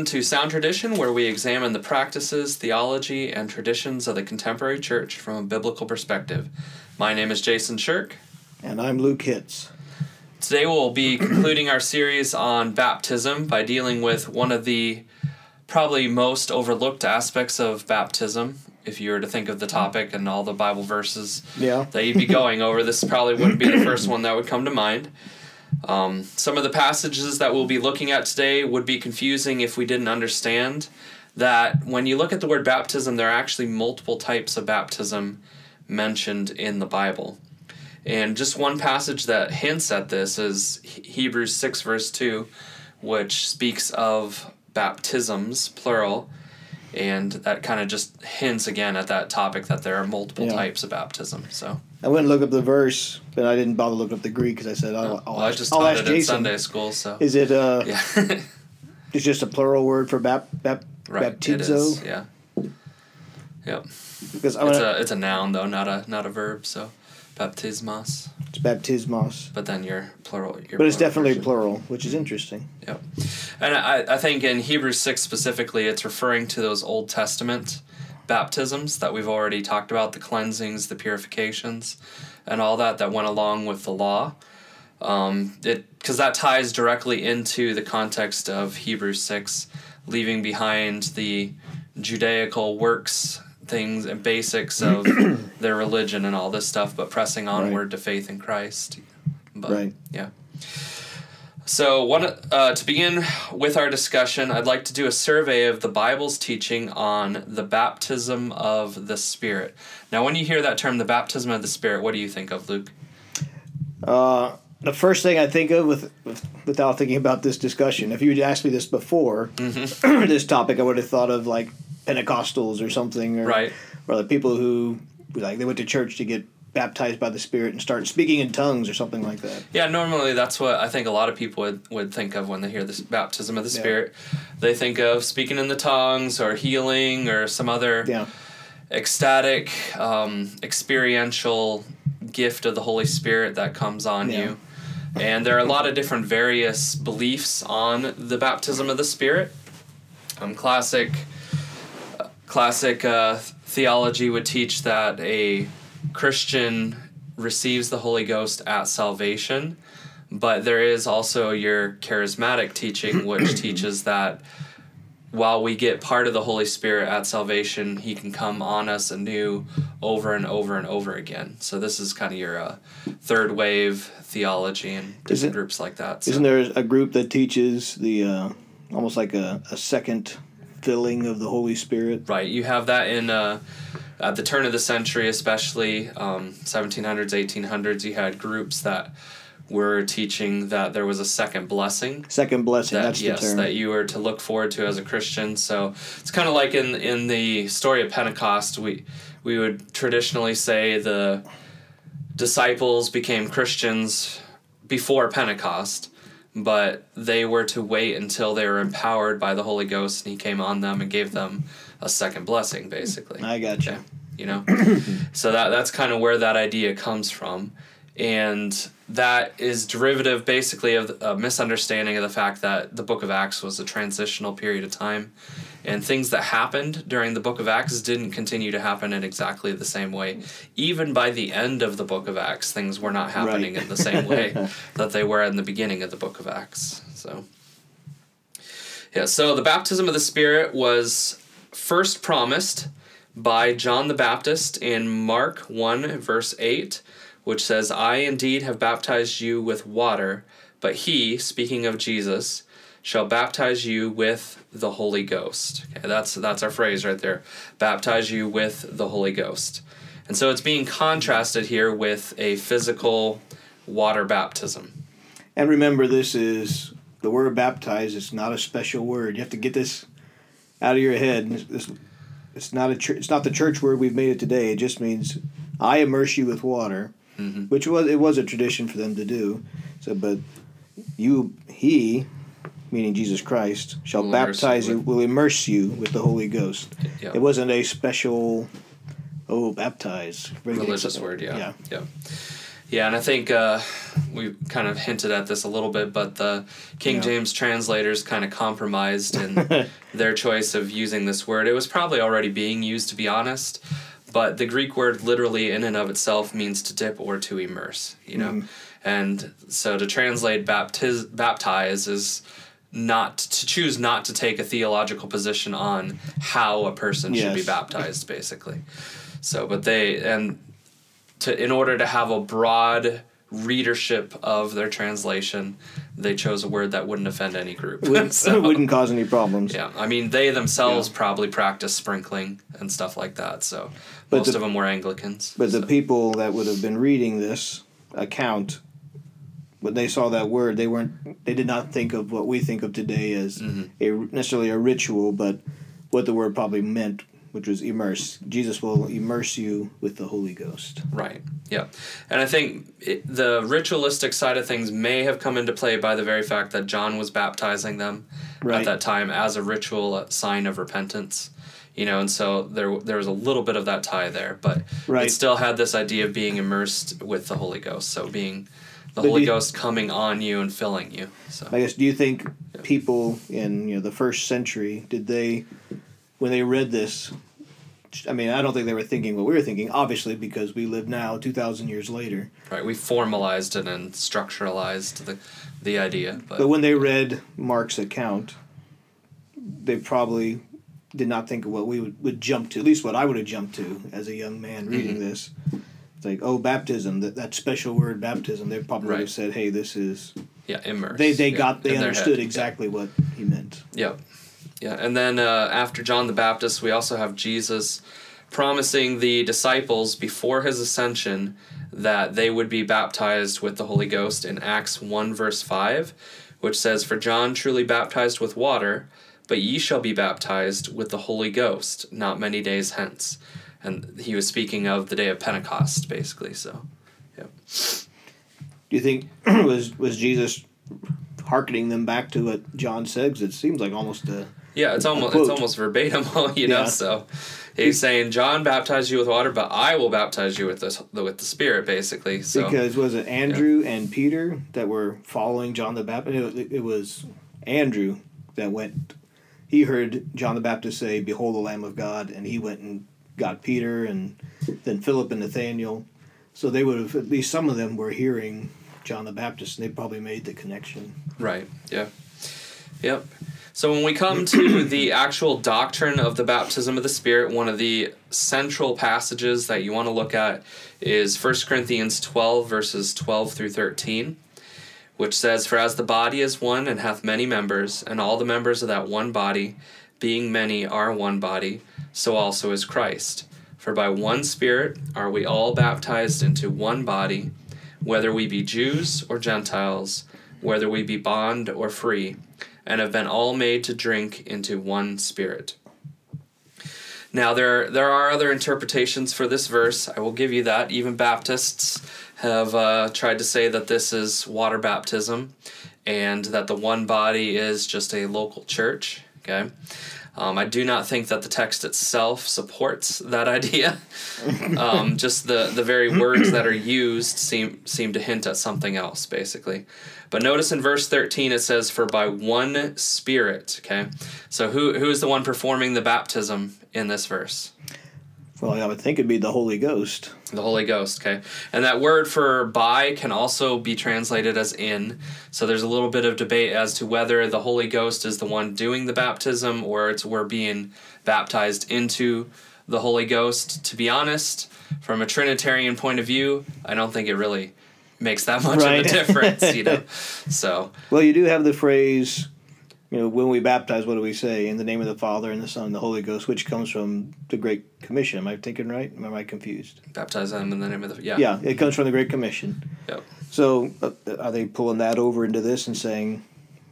Welcome to Sound Tradition, where we examine the practices, theology, and traditions of the contemporary church from a biblical perspective. My name is Jason Shirk. And I'm Luke Hitz. Today we'll be concluding our series on baptism by dealing with one of the probably most overlooked aspects of baptism. If you were to think of the topic and all the Bible verses Yeah. that you'd be going over, this probably wouldn't be the first one that would come to mind. Um, some of the passages that we'll be looking at today would be confusing if we didn't understand that when you look at the word baptism, there are actually multiple types of baptism mentioned in the Bible. And just one passage that hints at this is Hebrews 6, verse 2, which speaks of baptisms, plural. And that kind of just hints again at that topic that there are multiple Yeah. types of baptism. So, I went and looked up the verse, but I didn't bother looking up the Greek because I said, I'll, I'll well, I ask, just I'll taught ask it in Jason. Sunday school. So, Is it uh, yeah. it's just a plural word for bap, bap, right. Baptizo? Yeah. Yep. Because I It's a it's a noun though, not a not a verb. So, baptismos. it's baptismos. But then your plural. Your But it's definitely version. plural, which is interesting. Yep. And I, I think in Hebrews 6 specifically, it's referring to those Old Testament baptisms that we've already talked about the cleansings, the purifications, and all that that went along with the law. Um, it Because that ties directly into the context of Hebrews 6, leaving behind the Judaical works things and basics of their religion and all this stuff, but pressing onward to faith in Christ. But, Right. Yeah. So, one uh, to begin with our discussion, I'd like to do a survey of the Bible's teaching on the baptism of the Spirit. Now, when you hear that term, the baptism of the Spirit, what do you think of, Luke? Uh, the first thing I think of with, with without thinking about this discussion, if you had asked me this before Mm-hmm. this topic, I would have thought of like Pentecostals or something, or Right. or the people who like they went to church to get baptized by the Spirit and start speaking in tongues or something like that. Yeah, normally that's what I think a lot of people would, would think of when they hear this baptism of the Yeah. Spirit. They think of speaking in the tongues or healing or some other Yeah, ecstatic, um, experiential gift of the Holy Spirit that comes on Yeah. you. And there are a lot of different various beliefs on the baptism of the Spirit. Um, classic, classic uh, theology would teach that a Christian receives the Holy Ghost at salvation, but there is also your charismatic teaching, which teaches that while we get part of the Holy Spirit at salvation, He can come on us anew over and over and over again. So this is kind of your uh, third wave theology and different groups like that. So. isn't there a group that teaches the uh, almost like a, a second filling of the Holy Spirit? Right, you have that in uh, at the turn of the century, especially um, 1700s, 1800s. You had groups that were teaching that there was a second blessing Second blessing. that that's yes the term. that you were to look forward to as a Christian. So it's kind of like in in the story of Pentecost, we we would traditionally say the disciples became Christians before Pentecost, but they were to wait until they were empowered by the Holy Ghost and He came on them and gave them a second blessing, basically. I got you. you know? So that that's kind of where that idea comes from. And that is derivative basically of a misunderstanding of the fact that the book of acts was a transitional period of time and things that happened during the book of acts didn't continue to happen in exactly the same way even by the end of the book of acts things were not happening Right. in the same way that they were in the beginning of the book of acts so yeah so the baptism of the spirit was first promised by John the Baptist in Mark 1, verse 8, which says, I indeed have baptized you with water, but he, speaking of Jesus, shall baptize you with the Holy Ghost. Okay, that's, that's our phrase right there. Baptize you with the Holy Ghost. And so it's being contrasted here with a physical water baptism. And remember, this is the word baptize. It's not a special word. You have to get this out of your head. This, this, it's not a it's not the church word we've made it today. It just means I immerse you with water, Mm-hmm. which was it was a tradition for them to do. So, but you he, meaning Jesus Christ, shall Will baptize you with- will immerse you with the Holy Ghost. Yeah. It wasn't a special. Oh, baptize. Religious word yeah Yeah. yeah yeah and i think uh, we kind of hinted at this a little bit, but the King Yeah. James translators kind of compromised in their choice of using this word. It was probably already being used, to be honest, but the Greek word literally, in and of itself, means to dip or to immerse. You know, and so to translate baptiz- baptize is not to choose not to take a theological position on how a person should be baptized, basically. So, but they and to in order to have a broad readership of their translation, they chose a word that wouldn't offend any group. Wouldn't, So, wouldn't cause any problems. yeah, I mean they themselves Yeah. probably practice sprinkling and stuff like that. So But most the- of them were Anglicans. But the people that would have been reading this account, when they saw that word, they weren't. They did not think of what we think of today as Mm-hmm. a necessarily a ritual, but what the word probably meant, which was immerse. Jesus will immerse you with the Holy Ghost. Right. Yeah. And I think it, the ritualistic side of things may have come into play by the very fact that John was baptizing them at that time as a ritual a sign of repentance. You know, and so there there was a little bit of that tie there, but Right. it still had this idea of being immersed with the Holy Ghost. So being the But Holy you- Ghost coming on you and filling you. So I guess. Do you think people in you know the first century did they, when they read this? I mean, I don't think they were thinking what we were thinking. Obviously, because we live now two thousand years later. right, we formalized it and structuralized the the idea, but, But when they read Mark's account, they probably did not think of what we would, would jump to, at least what I would have jumped to as a young man reading Mm-hmm. this. It's like, oh, baptism, that, that special word baptism. They probably would have said, hey, this is. yeah, immersed. They, they yeah, got, they in understood exactly what he meant. Yep. Yeah. And then uh, after John the Baptist, we also have Jesus promising the disciples before his ascension that they would be baptized with the Holy Ghost in Acts 1, verse 5, which says, For John truly baptized with water, but ye shall be baptized with the Holy Ghost not many days hence. And he was speaking of the day of Pentecost, basically. So, yeah. Do you think was was Jesus hearkening them back to what John says? it seems like almost a. Yeah, it's almost it's almost verbatim, you know. Yeah. So he's saying, "John baptized you with water, but I will baptize you with this with the Spirit." Basically, so Because was it Andrew and Peter that were following John the Baptist? It, it was Andrew that went. He heard John the Baptist say, "Behold the Lamb of God," and he went and got Peter, and then Philip and Nathaniel. So they would have at least some of them were hearing John the Baptist, and they probably made the connection. right, yeah, yep. So when we come to the actual doctrine of the baptism of the Spirit, one of the central passages that you want to look at is 1 Corinthians twelve verses twelve through thirteen. which says, For as the body is one and hath many members, and all the members of that one body, being many, are one body, so also is Christ. For by one Spirit are we all baptized into one body, whether we be Jews or Gentiles, whether we be bond or free, and have been all made to drink into one Spirit. Now there there are other interpretations for this verse. I will give you that. Even Baptists have uh, tried to say that this is water baptism, and that the one body is just a local church. Okay, um, I do not think that the text itself supports that idea. um, just the the very words that are used seem seem to hint at something else, basically. But notice in verse 13 it says, For by one Spirit, okay? So who who is the one performing the baptism in this verse? Well, I would think it'd be the Holy Ghost. The Holy Ghost, okay? And that word for by can also be translated as in. So there's a little bit of debate as to whether the Holy Ghost is the one doing the baptism or it's we're being baptized into the Holy Ghost. To be honest, from a Trinitarian point of view, I don't think it really makes that much Right. of a difference, you know. So Well, you do have the phrase, you know, when we baptize, what do we say? In the name of the Father and the Son and the Holy Ghost, which comes from the Great Commission. Am I thinking right? Am I confused? baptize them in the name of the yeah. Yeah, it comes from the Great Commission. Yep. So uh, are they pulling that over into this and saying,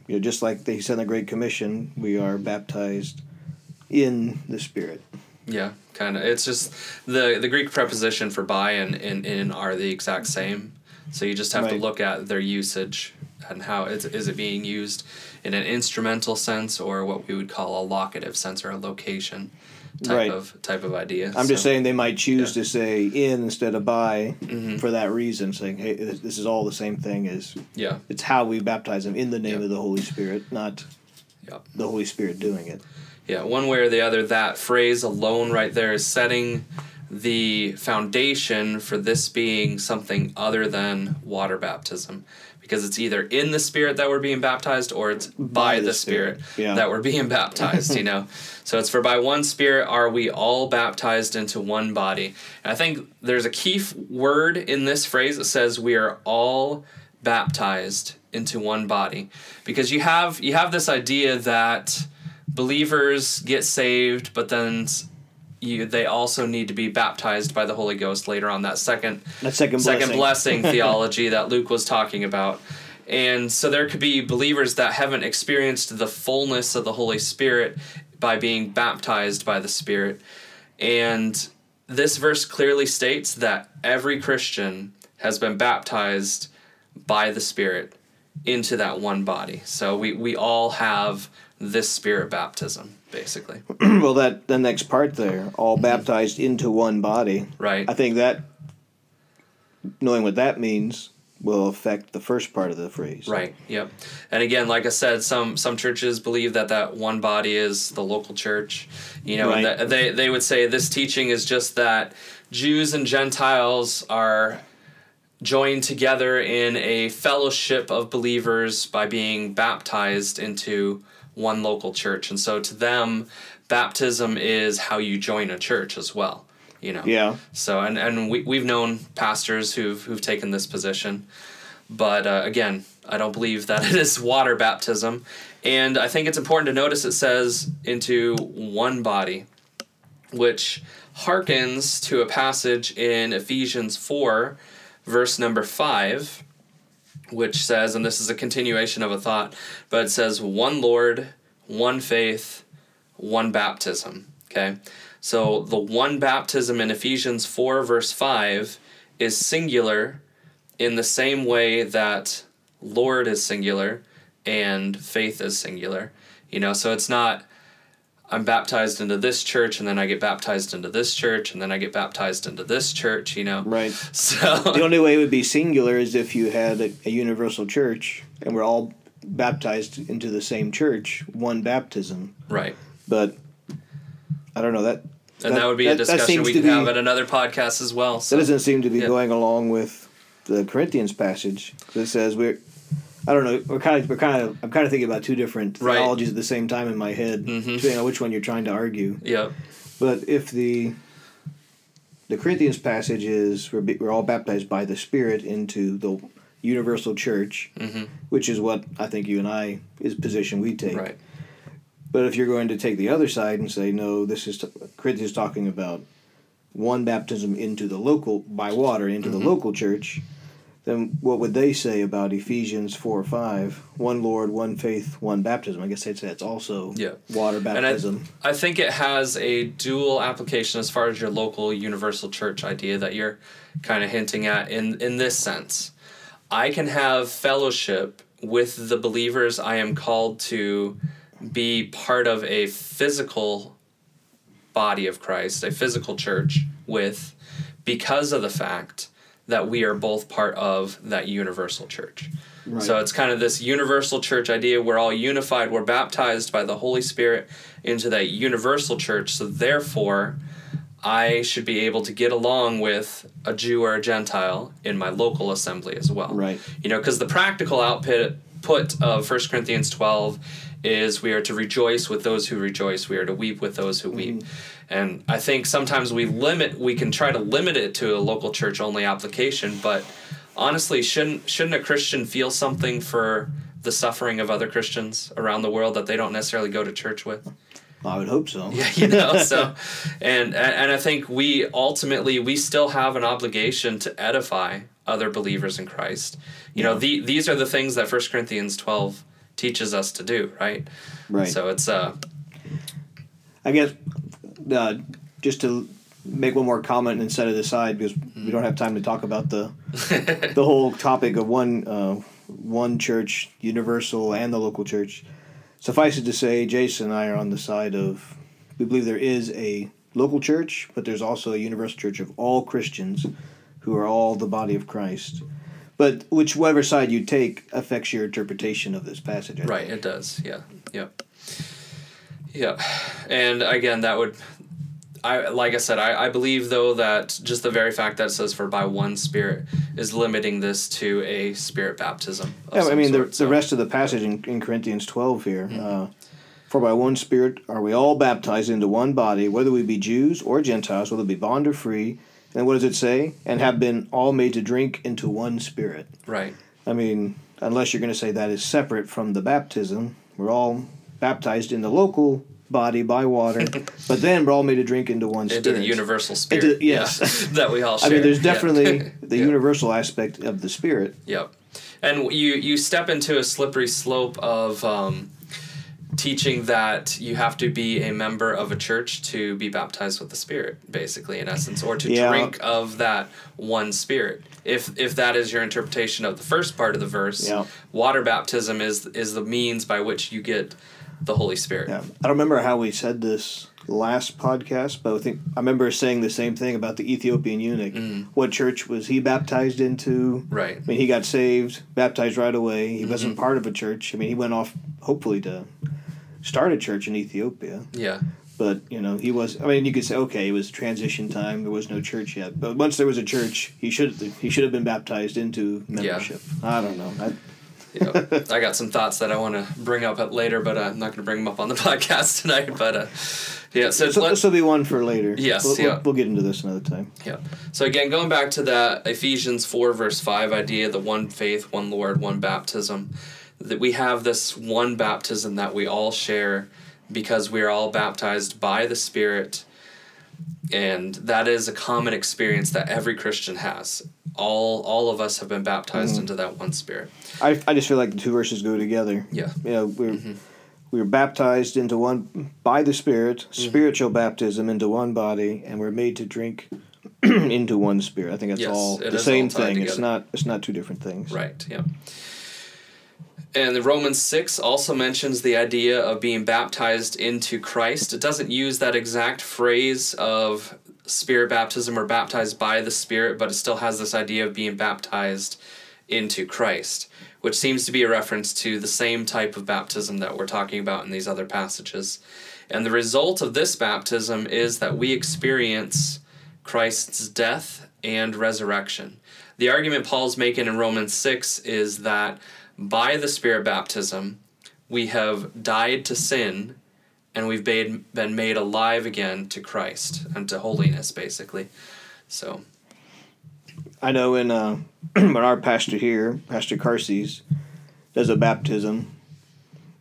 you know, just like they said in the Great Commission, we are baptized in the Spirit? Yeah, kind of. It's just the the Greek preposition for by and in, in are the exact same. So you just have to look at their usage and how is, is it being used in an instrumental sense or what we would call a locative sense or a location type Right. of type of idea. I'm just saying they might choose yeah. to say in instead of by Mm-hmm. for that reason, saying, hey, this is all the same thing as Yeah. it's how we baptize them in the name Yeah. of the Holy Spirit, not Yep. the Holy Spirit doing it. Yeah, one way or the other, that phrase alone right there is setting the foundation for this being something other than water baptism. Because it's either in the Spirit that we're being baptized or it's by, the, Spirit, Yeah. that we're being baptized, you know? So it's for by one Spirit are we all baptized into one body. And I think there's a key f- word in this phrase that says we are all baptized into one body. Because you have you have this idea that believers get saved, but then you they also need to be baptized by the Holy Ghost later on. That second That second second blessing. blessing theology that Luke was talking about. And so there could be believers that haven't experienced the fullness of the Holy Spirit by being baptized by the Spirit. And this verse clearly states that every Christian has been baptized by the Spirit into that one body. So we, we all have this Spirit baptism, basically. well, that the next part there, all baptized into one body. Right? I think that knowing what that means will affect the first part of the phrase. Right. Yep. And again, like I said, some some churches believe that that one body is the local church. You know, Right. that they they would say this teaching is just that Jews and Gentiles are joined together in a fellowship of believers by being baptized into one local church. And so to them, baptism is how you join a church as well. You know. Yeah. So and and we we've known pastors who've who've taken this position, but uh, again, I don't believe that it is water baptism, and I think it's important to notice it says into one body, which harkens to a passage in Ephesians four, verse number five, which says, and this is a continuation of a thought, but it says one Lord, one faith, one baptism. Okay. So the one baptism in Ephesians 4, verse 5, is singular in the same way that Lord is singular and faith is singular. You know, so it's not I'm baptized into this church and then I get baptized into this church and then I get baptized into this church, you know. Right. So The only way it would be singular is if you had a, a universal church and we're all baptized into the same church, one baptism. right. But I don't know that. And that, would be a discussion we could have at another podcast as well. That doesn't seem to be Yeah. going along with the Corinthians passage It says we're. I don't know. We're kind of. We're kind of. I'm kind of thinking about two different Right. theologies at the same time in my head, Mhm. depending on which one you're trying to argue. Yeah. But if the the Corinthians passage is we're, be- we're all baptized by the Spirit into the universal church, hmm which is what I think you and I is position we take. Right. But if you're going to take the other side and say no, this is t- Corinthians talking about one baptism into the local by water into Mm-hmm. the local church, then what would they say about Ephesians four or five? One Lord, one faith, one baptism. I guess they'd say it's also Yeah. water And I, baptism. I think it has a dual application as far as your local universal church idea that you're kind of hinting at in, in this sense. I can have fellowship with the believers I am called to be part of a physical body of Christ, a physical church with, because of the fact that we are both part of that universal church. Right. So it's kind of this universal church idea. We're all unified. We're baptized by the Holy Spirit into that universal church. So therefore, I should be able to get along with a Jew or a Gentile in my local assembly as well. Right. You know, because the practical output put of 1 Corinthians 12 is we are to rejoice with those who rejoice. We are to weep with those who weep. Mm-hmm. And I think sometimes we limit, we can try to limit it to a local church only application, but honestly, shouldn't shouldn't a Christian feel something for the suffering of other Christians around the world that they don't necessarily go to church with? I would hope so. Yeah, you know. So, and and I think we ultimately we still have an obligation to edify other believers in Christ. You know, the, these are the things that First Corinthians twelve teaches us to do, right? Right. So it's uh I guess uh, just to make one more comment and set it aside because we don't have time to talk about the the whole topic of one uh, one church, universal, and the local church. Suffice it to say, Jason and I are on the side of we believe there is a local church, but there's also a universal church of all Christians who are all the body of Christ. But whichever side you take affects your interpretation of this passage. I Right, think. it does. Yeah. Yep. Yep. And again, that would I like I said, I, I believe though that just the very fact that it says for by one spirit is limiting this to a spirit baptism. Yeah, I mean, the, sort, the so- rest of the passage in, in Corinthians 12 here. Uh, For by one Spirit are we all baptized into one body, whether we be Jews or Gentiles, whether we be bond or free. And what does it say? And have been all made to drink into one Spirit. Right. I mean, unless you're going to say that is separate from the baptism, we're all baptized in the local body by water, but then we're all made to drink into one Spirit. Into the universal spirit. Into- yes. yeah, that we all share. I mean, there's Yeah. definitely the Yeah. universal aspect of the Spirit. Yep. And you you step into a slippery slope of um, teaching that you have to be a member of a church to be baptized with the Spirit, basically, in essence, or to Yeah. drink of that one Spirit. If if that is your interpretation of the first part of the verse, Yeah. water baptism is is the means by which you get the Holy Spirit. Yeah, I don't remember how we said this last podcast, but I think I remember saying the same thing about the Ethiopian eunuch. Mm. What church was he baptized into? Right. I mean, he got saved, baptized right away. He wasn't Mm-hmm. part of a church. I mean, he went off hopefully to start a church in Ethiopia, Yeah. but you know, he was. I mean, you could say, okay, it was transition time. There was no church yet, but once there was a church, he should he should have been baptized into membership. I don't know. I, Yep. I got some thoughts that I want to bring up at later, but uh, I'm not going to bring them up on the podcast tonight. But uh, yeah, so, so this will be one for later. Yes, we'll, yeah. we'll, we'll get into this another time. Yeah. So again, going back to that Ephesians four verse five idea, the one faith, one Lord, one baptism, that we have this one baptism that we all share because we are all baptized by the Spirit, and that is a common experience that every Christian has. All all of us have been baptized Mm-hmm. into that one Spirit. I, I just feel like the two verses go together. Yeah. You know, we're Mm-hmm. we were baptized into one by the Spirit, Mm-hmm. spiritual baptism into one body, and we're made to drink into one spirit. I think that's Yes, all the same all thing. It's not it's not two different things. Right, yeah. And the Romans 6 also mentions the idea of being baptized into Christ. It doesn't use that exact phrase of spirit baptism or baptized by the Spirit, but it still has this idea of being baptized into Christ, which seems to be a reference to the same type of baptism that we're talking about in these other passages. And the result of this baptism is that we experience Christ's death and resurrection. The argument Paul's making in Romans 6 is that by the Spirit baptism, we have died to sin and we've been, been made alive again to Christ and to holiness, basically. So, I know in uh, when our pastor here, Pastor Carces, does a baptism.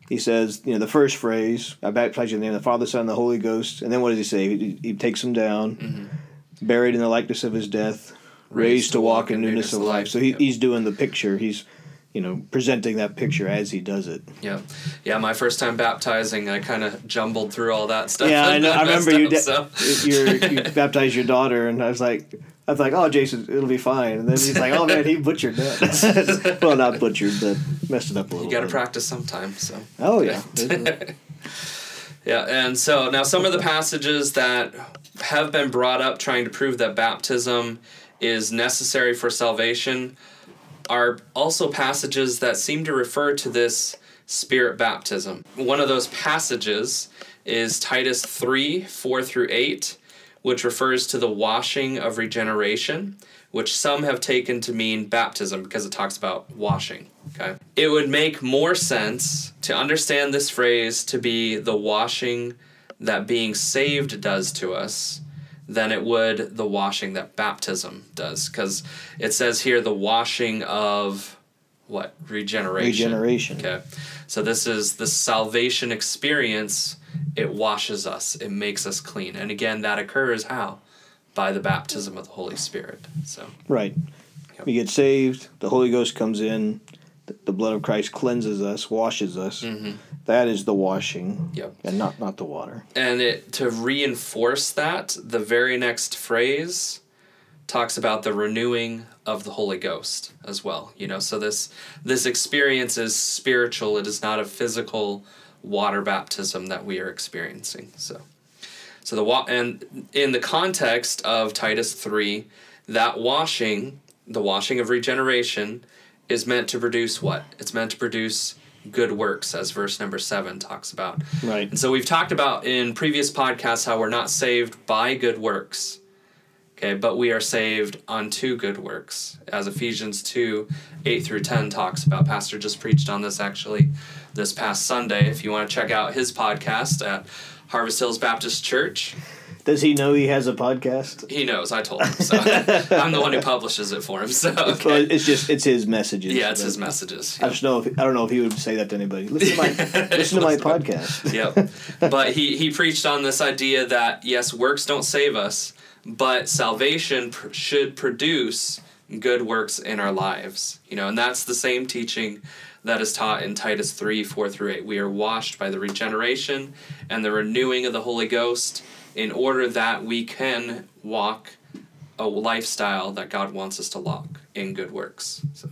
He says, you know, the first phrase, I baptize you in the name of the Father, Son, and the Holy Ghost. And then what does he say? He, he takes them down, Mm-hmm. buried in the likeness of his death, raised, to walk in newness of life. So he, Yep. he's doing the picture. He's, you know, presenting that picture as he does it. yeah. Yeah, my first time baptizing, I kind of jumbled through all that stuff. Yeah, I know. I remember you, de- so. you're, baptized your daughter, and I was like, I was like, oh, Jason, it'll be fine. And then he's like, oh man, he butchered that. well, not butchered, but messed it up a little. You got to practice sometime, so. Oh yeah. Yeah, and so now some of the passages that have been brought up trying to prove that baptism is necessary for salvation are also passages that seem to refer to this spirit baptism. One of those passages is Titus 3 4 through 8, which refers to the washing of regeneration, which some have taken to mean baptism because it talks about washing. Okay. It would make more sense to understand this phrase to be the washing that being saved does to us than it would the washing that baptism does. Because it says here the washing of what? Regeneration. Regeneration. Okay. So this is the salvation experience. It washes us, it makes us clean. And again, that occurs how? By the baptism of the Holy Spirit. So, Right. Yep. We get saved. The Holy Ghost comes in. The, the blood of Christ cleanses us, washes us. Mm-hmm. That is the washing, yep. and not not the water. And it to reinforce that, the very next phrase talks about the renewing of the Holy Ghost as well. You know, so this this experience is spiritual. It is not a physical water baptism that we are experiencing. So So the wa- and in the context of Titus 3, that washing, the washing of regeneration is meant to produce what? It's meant to produce good works as verse number 7 talks about. Right. And so we've talked about in previous podcasts how we're not saved by good works. Okay, but we are saved unto good works, as Ephesians 2 8 through 10 talks about. Pastor just preached on this actually this past Sunday. If you want to check out his podcast at Harvest Hills Baptist Church, Does he know he has a podcast? he knows. I told him. So I'm the one who publishes it for him. So, okay. it's just it's his messages. Yeah, it's his messages. I just know if, I don't know if he would say that to anybody. Listen to my listen to my podcast. yep. But he, he preached on this idea that, yes, works don't save us, but salvation pr- should produce good works in our lives. You know, and that's the same teaching that is taught in Titus 3 4 through 8. We are washed by the regeneration and the renewing of the Holy Ghost in order that we can walk a lifestyle that God wants us to walk in good works. So.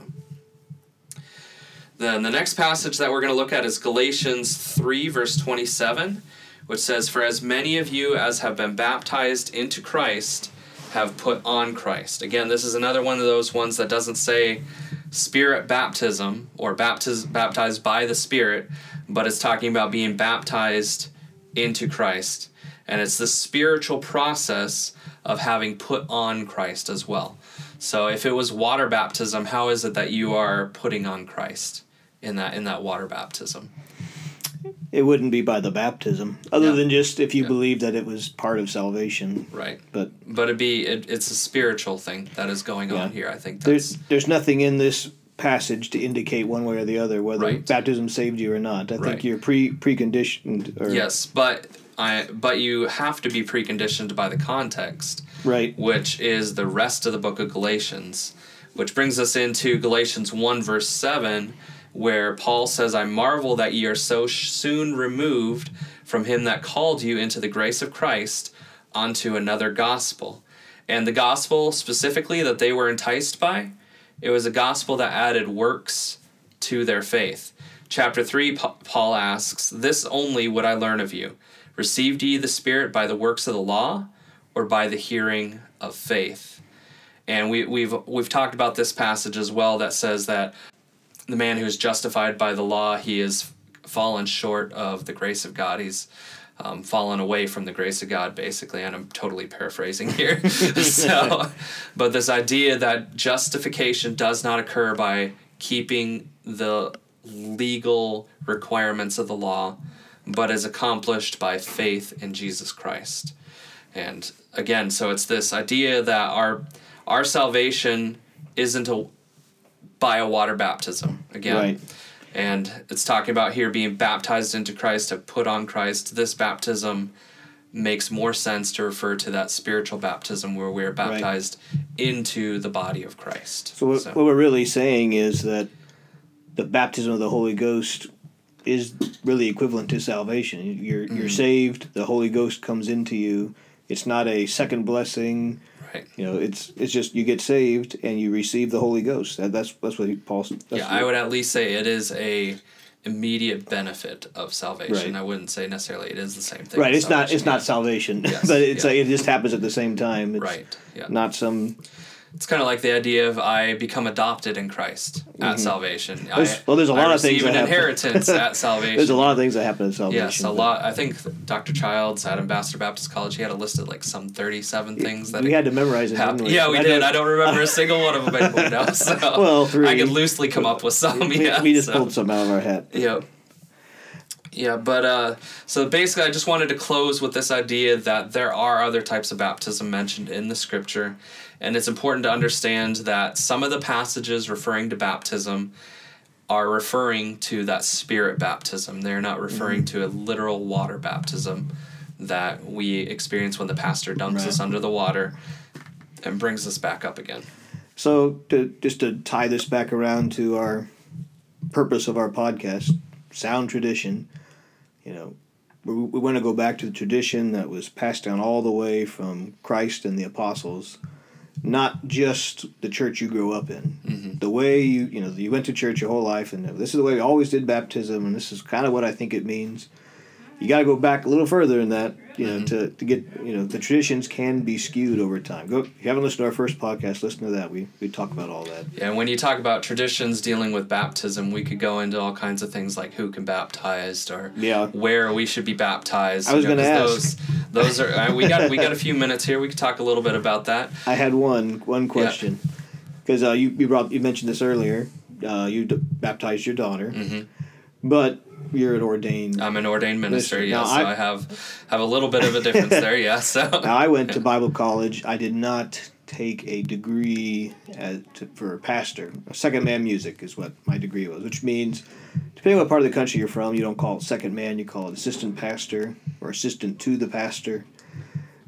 Then the next passage that we're going to look at is Galatians 3, verse 27, which says, For as many of you as have been baptized into Christ have put on Christ. Again, this is another one of those ones that doesn't say spirit baptism or baptiz- baptized by the Spirit, but it's talking about being baptized into Christ. And it's the spiritual process of having put on Christ as well. So if it was water baptism, how is it that you are putting on Christ in that in that water baptism? It wouldn't be by the baptism, other Yeah. than just if you Yeah. believe that it was part of salvation. Right. But But it'd be it, it's a spiritual thing that is going on here. I think there's there's nothing in this passage to indicate one way or the other whether Right. baptism saved you or not. I Right. think you're pre preconditioned. Or, yes, but I but you have to be preconditioned by the context. Right. which is the rest of the book of Galatians, which brings us into Galatians 1, verse 7, where Paul says, I marvel that ye are so soon removed from him that called you into the grace of Christ unto another gospel. And the gospel specifically that they were enticed by, it was a gospel that added works to their faith. Chapter 3, Paul asks, This only would I learn of you. Received ye the Spirit by the works of the law? or by the hearing of faith. And we, we've we've talked about this passage as well that says that the man who is justified by the law he is fallen short of the grace of God. He's um, fallen away from the grace of God, basically, and I'm totally paraphrasing here. so, but this idea that justification does not occur by keeping the legal requirements of the law, but is accomplished by faith in Jesus Christ. And again, so it's this idea that our our salvation isn't a by a water baptism again. Right. And it's talking about here being baptized into Christ to put on Christ. This baptism makes more sense to refer to that spiritual baptism where we're baptized into the body of Christ. So what, what we're really saying is that the baptism of the Holy Ghost is really equivalent to salvation. You're you're Mm-hmm. saved. The Holy Ghost comes into you. It's not a second blessing. right. You know, it's it's just you get saved and you receive the Holy Ghost. That, that's that's what Paul. Yeah, what- I would at least say it is a immediate benefit of salvation. Right. I wouldn't say necessarily it is the same thing. Right. It's not. It's not salvation. Yes, but it's yeah. like it just happens at the same time. It's. Right. Yeah. Not some. It's kind of like the idea of I become adopted in Christ at salvation. Mm-hmm. There's- I, well, there's a lot I of things receive that an happen. inheritance at salvation. There's a lot of things that happen at salvation. Yes, a lot. I think Dr. Childs at Ambassador Baptist College, he had a list of like some 37 things that We had to memorize it. happened. we? Yeah, we I did. I don't remember a single one of them anymore now. So Well, three. I could loosely come up with some. We, yeah, we just so. pulled some out of our hat. Yep. Yeah, but uh, so basically, I just wanted to close with this idea that there are other types of baptism mentioned in the scripture, and it's important to understand that some of the passages referring to baptism are referring to that spirit baptism. They're not referring to a literal water baptism that we experience when the pastor dumps Right. us under the water and brings us back up again. So to just to tie this back around to our purpose of our podcast, sound tradition. You know, we, we want to go back to the tradition that was passed down all the way from Christ and the apostles, not just the church you grew up in. Mm-hmm. The way you you know you went to church your whole life, and this is the way we always did baptism, and this is kind of what I think it means. You got to go back a little further than that, you know, to, to get you know the traditions can be skewed over time. Go if you haven't listened to our first podcast, listen to that. We we talk about all that. Yeah, and when you talk about traditions dealing with baptism, we could go into all kinds of things like who can baptized or Yeah. where we should be baptized. I was gonna 'cause ask. Those, those are uh, we got we got a few minutes here. We could talk a little bit about that. I had one one question because uh, you you brought you mentioned this earlier. Uh, you d- baptized your daughter, hmm but you're an ordained. I'm an ordained minister. Minister. Yeah, Now, so I- I have have a little bit of a difference there. Yeah, so Now I went to Bible college. I did not take a degree at, for a pastor. Second man music is what my degree was, which means depending on what part of the country you're from, you don't call it second man, you call it assistant pastor or assistant to the pastor.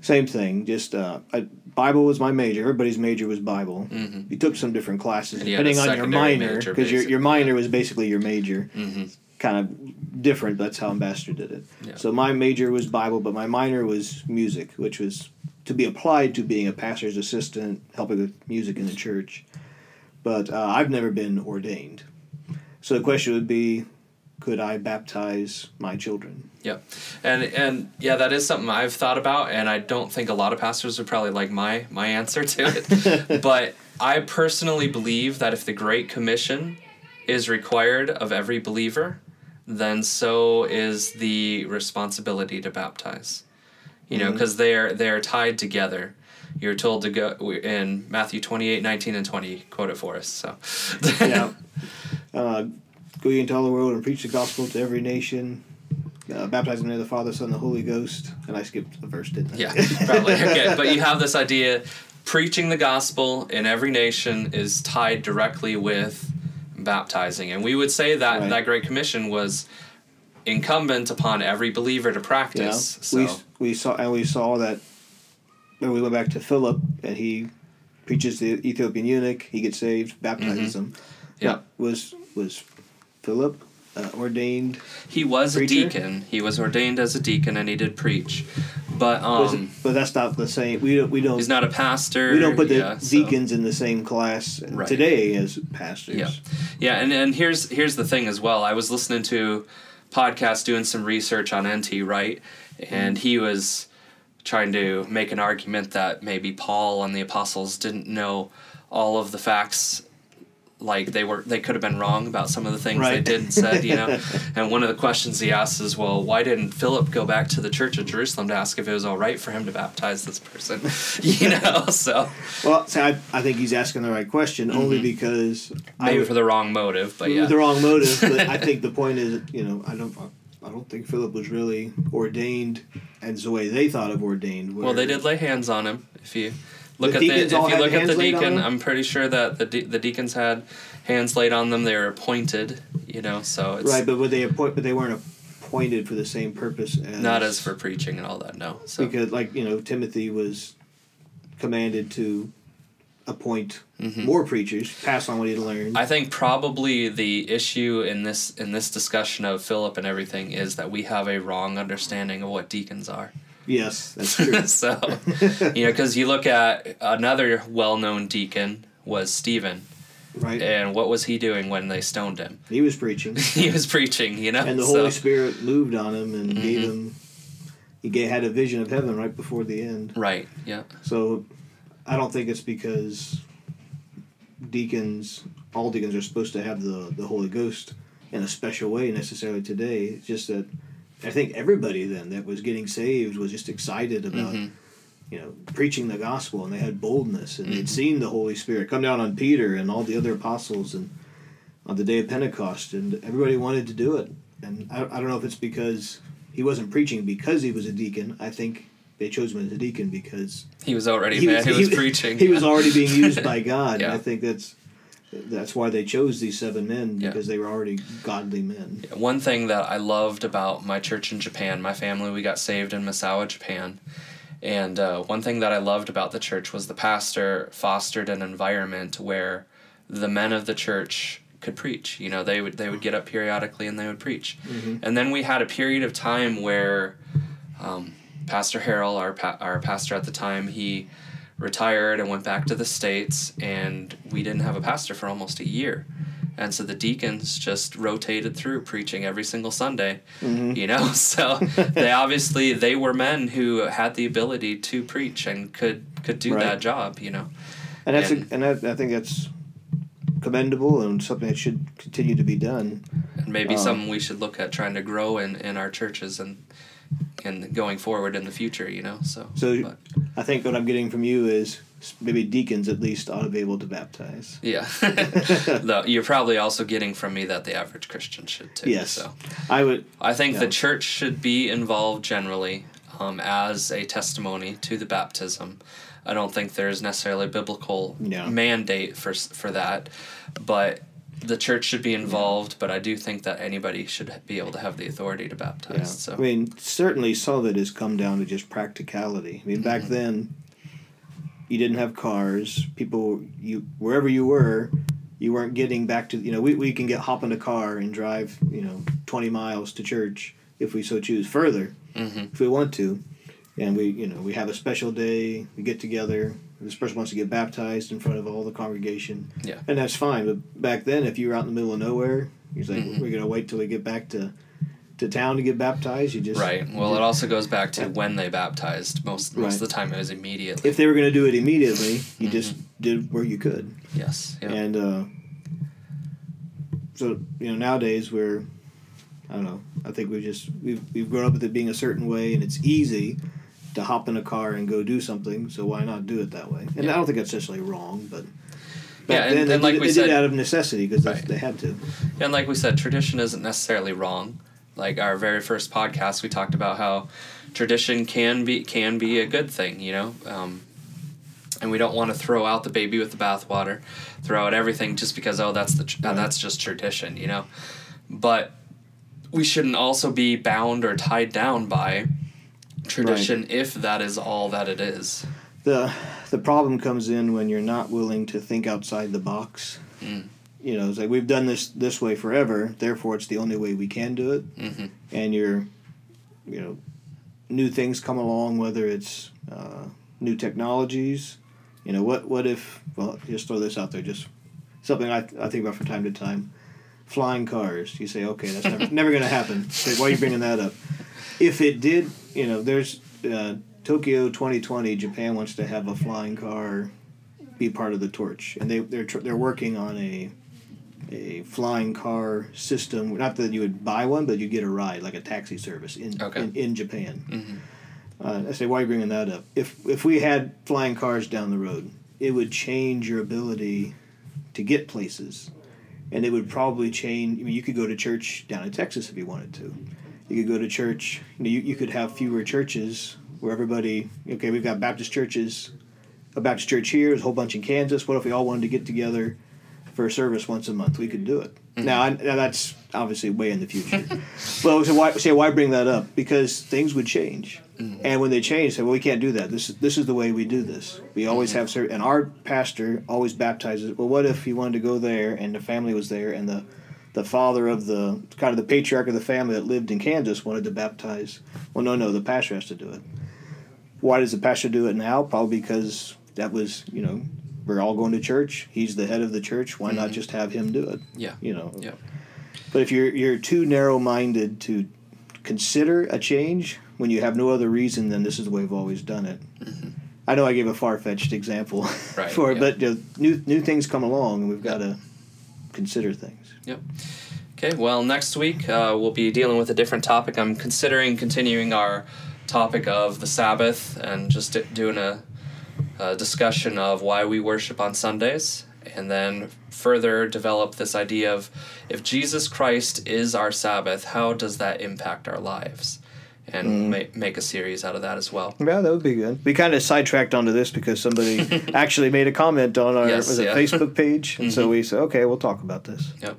Same thing. Just uh, I, Bible was my major. Everybody's major was Bible. Mhm. You took some different classes And you had a depending on your minor because your your minor was basically your major hmm kind of different. That's how ambassador did it. Yeah. So my major was Bible, but my minor was music, which was to be applied to being a pastor's assistant, helping with music in the church. But uh, I've never been ordained. So the question would be, could I baptize my children? Yep. And and yeah, that is something I've thought about and I don't think a lot of pastors would probably like my my answer to it. but I personally believe that if the great commission is required of every believer, then so is the responsibility to baptize. You know, because they're they're tied together. You're told to go in Matthew 28, 19, and 20. Quote it for us. So, yeah. Uh, go ye into all the world and preach the gospel to every nation. Uh, baptize them in the name of the Father, Son, and the Holy Ghost. And I skipped the verse, didn't I? Yeah, probably. Okay, but you have this idea preaching the gospel in every nation is tied directly with baptizing. And we would say that Right. that Great Commission was incumbent upon every believer to practice. we So, we saw and we saw that when we went back to Philip and he preaches the Ethiopian eunuch, he gets saved, baptizes him. Mm-hmm. Yeah. Was was Philip uh, ordained? he was Preacher? a deacon. He was ordained as a deacon and he did preach. But um, but that's not the same. We don't we don't he's not a pastor. we don't put the yeah, so- deacons in the same class Right. today as pastors. Yeah. Yeah, and, and here's here's the thing as well. I was listening to podcast doing some research on NT Wright, and he was trying to make an argument that maybe Paul and the apostles didn't know all of the facts like they were they could have been wrong about some of the things they did and said, you know. and one of the questions he asks is, well, why didn't Philip go back to the church of Jerusalem to ask if it was all right for him to baptize this person? you know, so Well, see, I, I think he's asking the right question only because Mm-hmm. maybe I, for the wrong motive, but yeah. the wrong motive. But I think the point is, you know, I don't, I don't think Philip was really ordained, and it's the way they thought of ordained. Well, they did lay hands on him. If you look The at the if you look at the deacon. I'm pretty sure that the de- the deacons had hands laid on them. They were appointed, you know. So it's right, but would they appoint? But they weren't appointed for the same purpose as not as for preaching and all that. No. So because, like you know, Timothy was commanded to appoint Mhm. more preachers, pass on what he'd learned. I think probably the issue in this in this discussion of Philip and everything is that we have a wrong understanding of what deacons are. Yes, that's true. so you know, because you look at another well-known deacon was Stephen, right, and what was he doing when they stoned him? he was preaching, he was preaching, you know. and the so- Holy Spirit moved on him and gave Mhm. him. He gave, had a vision of heaven right before the end. Right. Yeah. So, I don't think it's because deacons, all deacons are supposed to have the, the Holy Ghost in a special way necessarily today. It's just that I think everybody then that was getting saved was just excited about, Mhm. you know, preaching the gospel and they had boldness and Mhm. they'd seen the Holy Spirit come down on Peter and all the other apostles and on the day of Pentecost and everybody wanted to do it. And I, I don't know if it's because he wasn't preaching because he was a deacon. I think they chose him as a deacon because He was already He man. was- He was he- preaching. he was already being used by God. And Yeah. I think that's that's why they chose these seven men Yeah. because they were already godly men. One thing that I loved about my church in Japan, my family, we got saved in Misawa, Japan. And uh, one thing that I loved about the church was the pastor fostered an environment where the men of the church could preach. You know, they would they would get up periodically and they would preach. Mhm. And then we had a period of time where um, Pastor Harrell, our pa- our pastor at the time, he retired and went back to the states, and we didn't have a pastor for almost a year. and so the deacons just rotated through preaching every single Sunday, Mm-hmm. you know. So they obviously they were men who had the ability to preach and could could do Right. that job, you know. And that's And- a, and that, I think that's commendable and something that should continue to be done. And maybe Um, something we should look at trying to grow in, in our churches and and going forward in the future, you know. So So- but, I think what I'm getting from you is maybe deacons at least ought to be able to baptize. yeah. Though you're probably also getting from me that the average Christian should too. Yes. So I would. I think the church should be involved generally um, as a testimony to the baptism. I don't think there's necessarily a biblical Yeah. mandate for for that, but the church should be involved. But I do think that anybody should be able to have the authority to baptize. Yeah. So I mean, certainly some of it has come down to just practicality. I mean, back Mm-hmm. then, you didn't have cars. People, you wherever you were, you weren't getting back to. You know, we, we can get hop in a car and drive. You know, twenty miles to church if we so choose. Further, Mhm. if we want to, and we you know we have a special day. We get together. This person wants to get baptized in front of all the congregation. Yeah. and that's fine. But back then, if you were out in the middle of nowhere, he's like, Mhm. "We're gonna wait till we get back to." To town to get baptized, you just Right. Well, it also goes back to when they baptized. Most most of the time, it was immediately. if they were going to do it immediately, you Mm-hmm. just did where you could. Yes. Yeah. And uh, so you know nowadays we're I don't know. I think we've just we've we've grown up with it being a certain way, and it's easy to hop in a car and go do something. So why not do it that way? And Yeah. I don't think that's necessarily wrong, but Yeah, and- then they, like did, we said- did it out of necessity because Right. they had to. And like we said, tradition isn't necessarily wrong. Like our very first podcast, we talked about how tradition can be can be a good thing, you know. Um, and we don't want to throw out the baby with the bathwater, throw out everything just because oh that's the tr- uh, Right. that's just tradition, you know. But we shouldn't also be bound or tied down by tradition if that is all that it is. the The problem comes in when you're not willing to think outside the box. Mm. You know, it's like we've done this this way forever, therefore it's the only way we can do it. hmm and you're, you know, new things come along, whether it's uh, new technologies. You know, what what if? Well, just throw this out there, just something I, I think about from time to time. Flying cars. You say, okay, that's never, never going to happen. Say, why are you bringing that up? If it did, you know, there's uh, Tokyo 2020. Japan wants to have a flying car be part of the torch, and they they're tr- they're working on a a flying car system. Not that you would buy one, but you get a ride, like a taxi service in Okay. in, in Japan. hmm Uh, I say, why are you bringing that up? If if we had flying cars down the road, it would change your ability to get places, and it would probably change. I mean, you could go to church down in Texas if you wanted to. You could go to church. You know, you, you could have fewer churches where everybody. Okay, we've got Baptist churches, a Baptist church here. There's a whole bunch in Kansas. What if we all wanted to get together for a service once a month? We could do it. Now, I, now that's obviously way in the future. well, so why say why bring that up? Because things would change, mm-hmm. and when they change, say, well, we can't do that. This is this is the way we do this. We always mm-hmm. have certain, and our pastor always baptizes. Well, what if he wanted to go there and the family was there and the the father of the kind of the patriarch of the family that lived in Kansas wanted to baptize? Well, no, no, the pastor has to do it. Why does the pastor do it now? Probably because that was you know we're all going to church. He's the head of the church. Why not just have him do it? Yeah. You know. Yeah. But if you're you're too narrow minded to consider a change when you have no other reason than this is the way we've always done it. I know I gave a far fetched example Right, for it, yeah. but you know, new new things come along and we've got to consider things. Yep. Okay, well, next week uh, we'll be dealing with a different topic. I'm considering continuing our topic of the Sabbath and just d- doing a, a discussion of why we worship on Sundays, and then further develop this idea of if Jesus Christ is our Sabbath, how does that impact our lives? And ma- make a series out of that as well. Yeah, that would be good. We kind of sidetracked onto this because somebody actually made a comment on our Yes, was it yeah. Facebook page, and so we said, okay, we'll talk about this. Yep.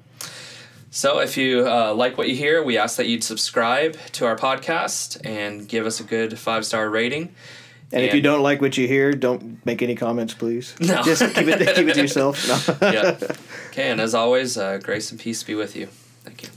So if you uh, like what you hear, we ask that you'd subscribe to our podcast and give us a good five star rating. And if you don't like what you hear, don't make any comments, please. No. Just keep it keep it to yourself. No. yeah. Okay, and as always, uh, grace and peace be with you. Thank you.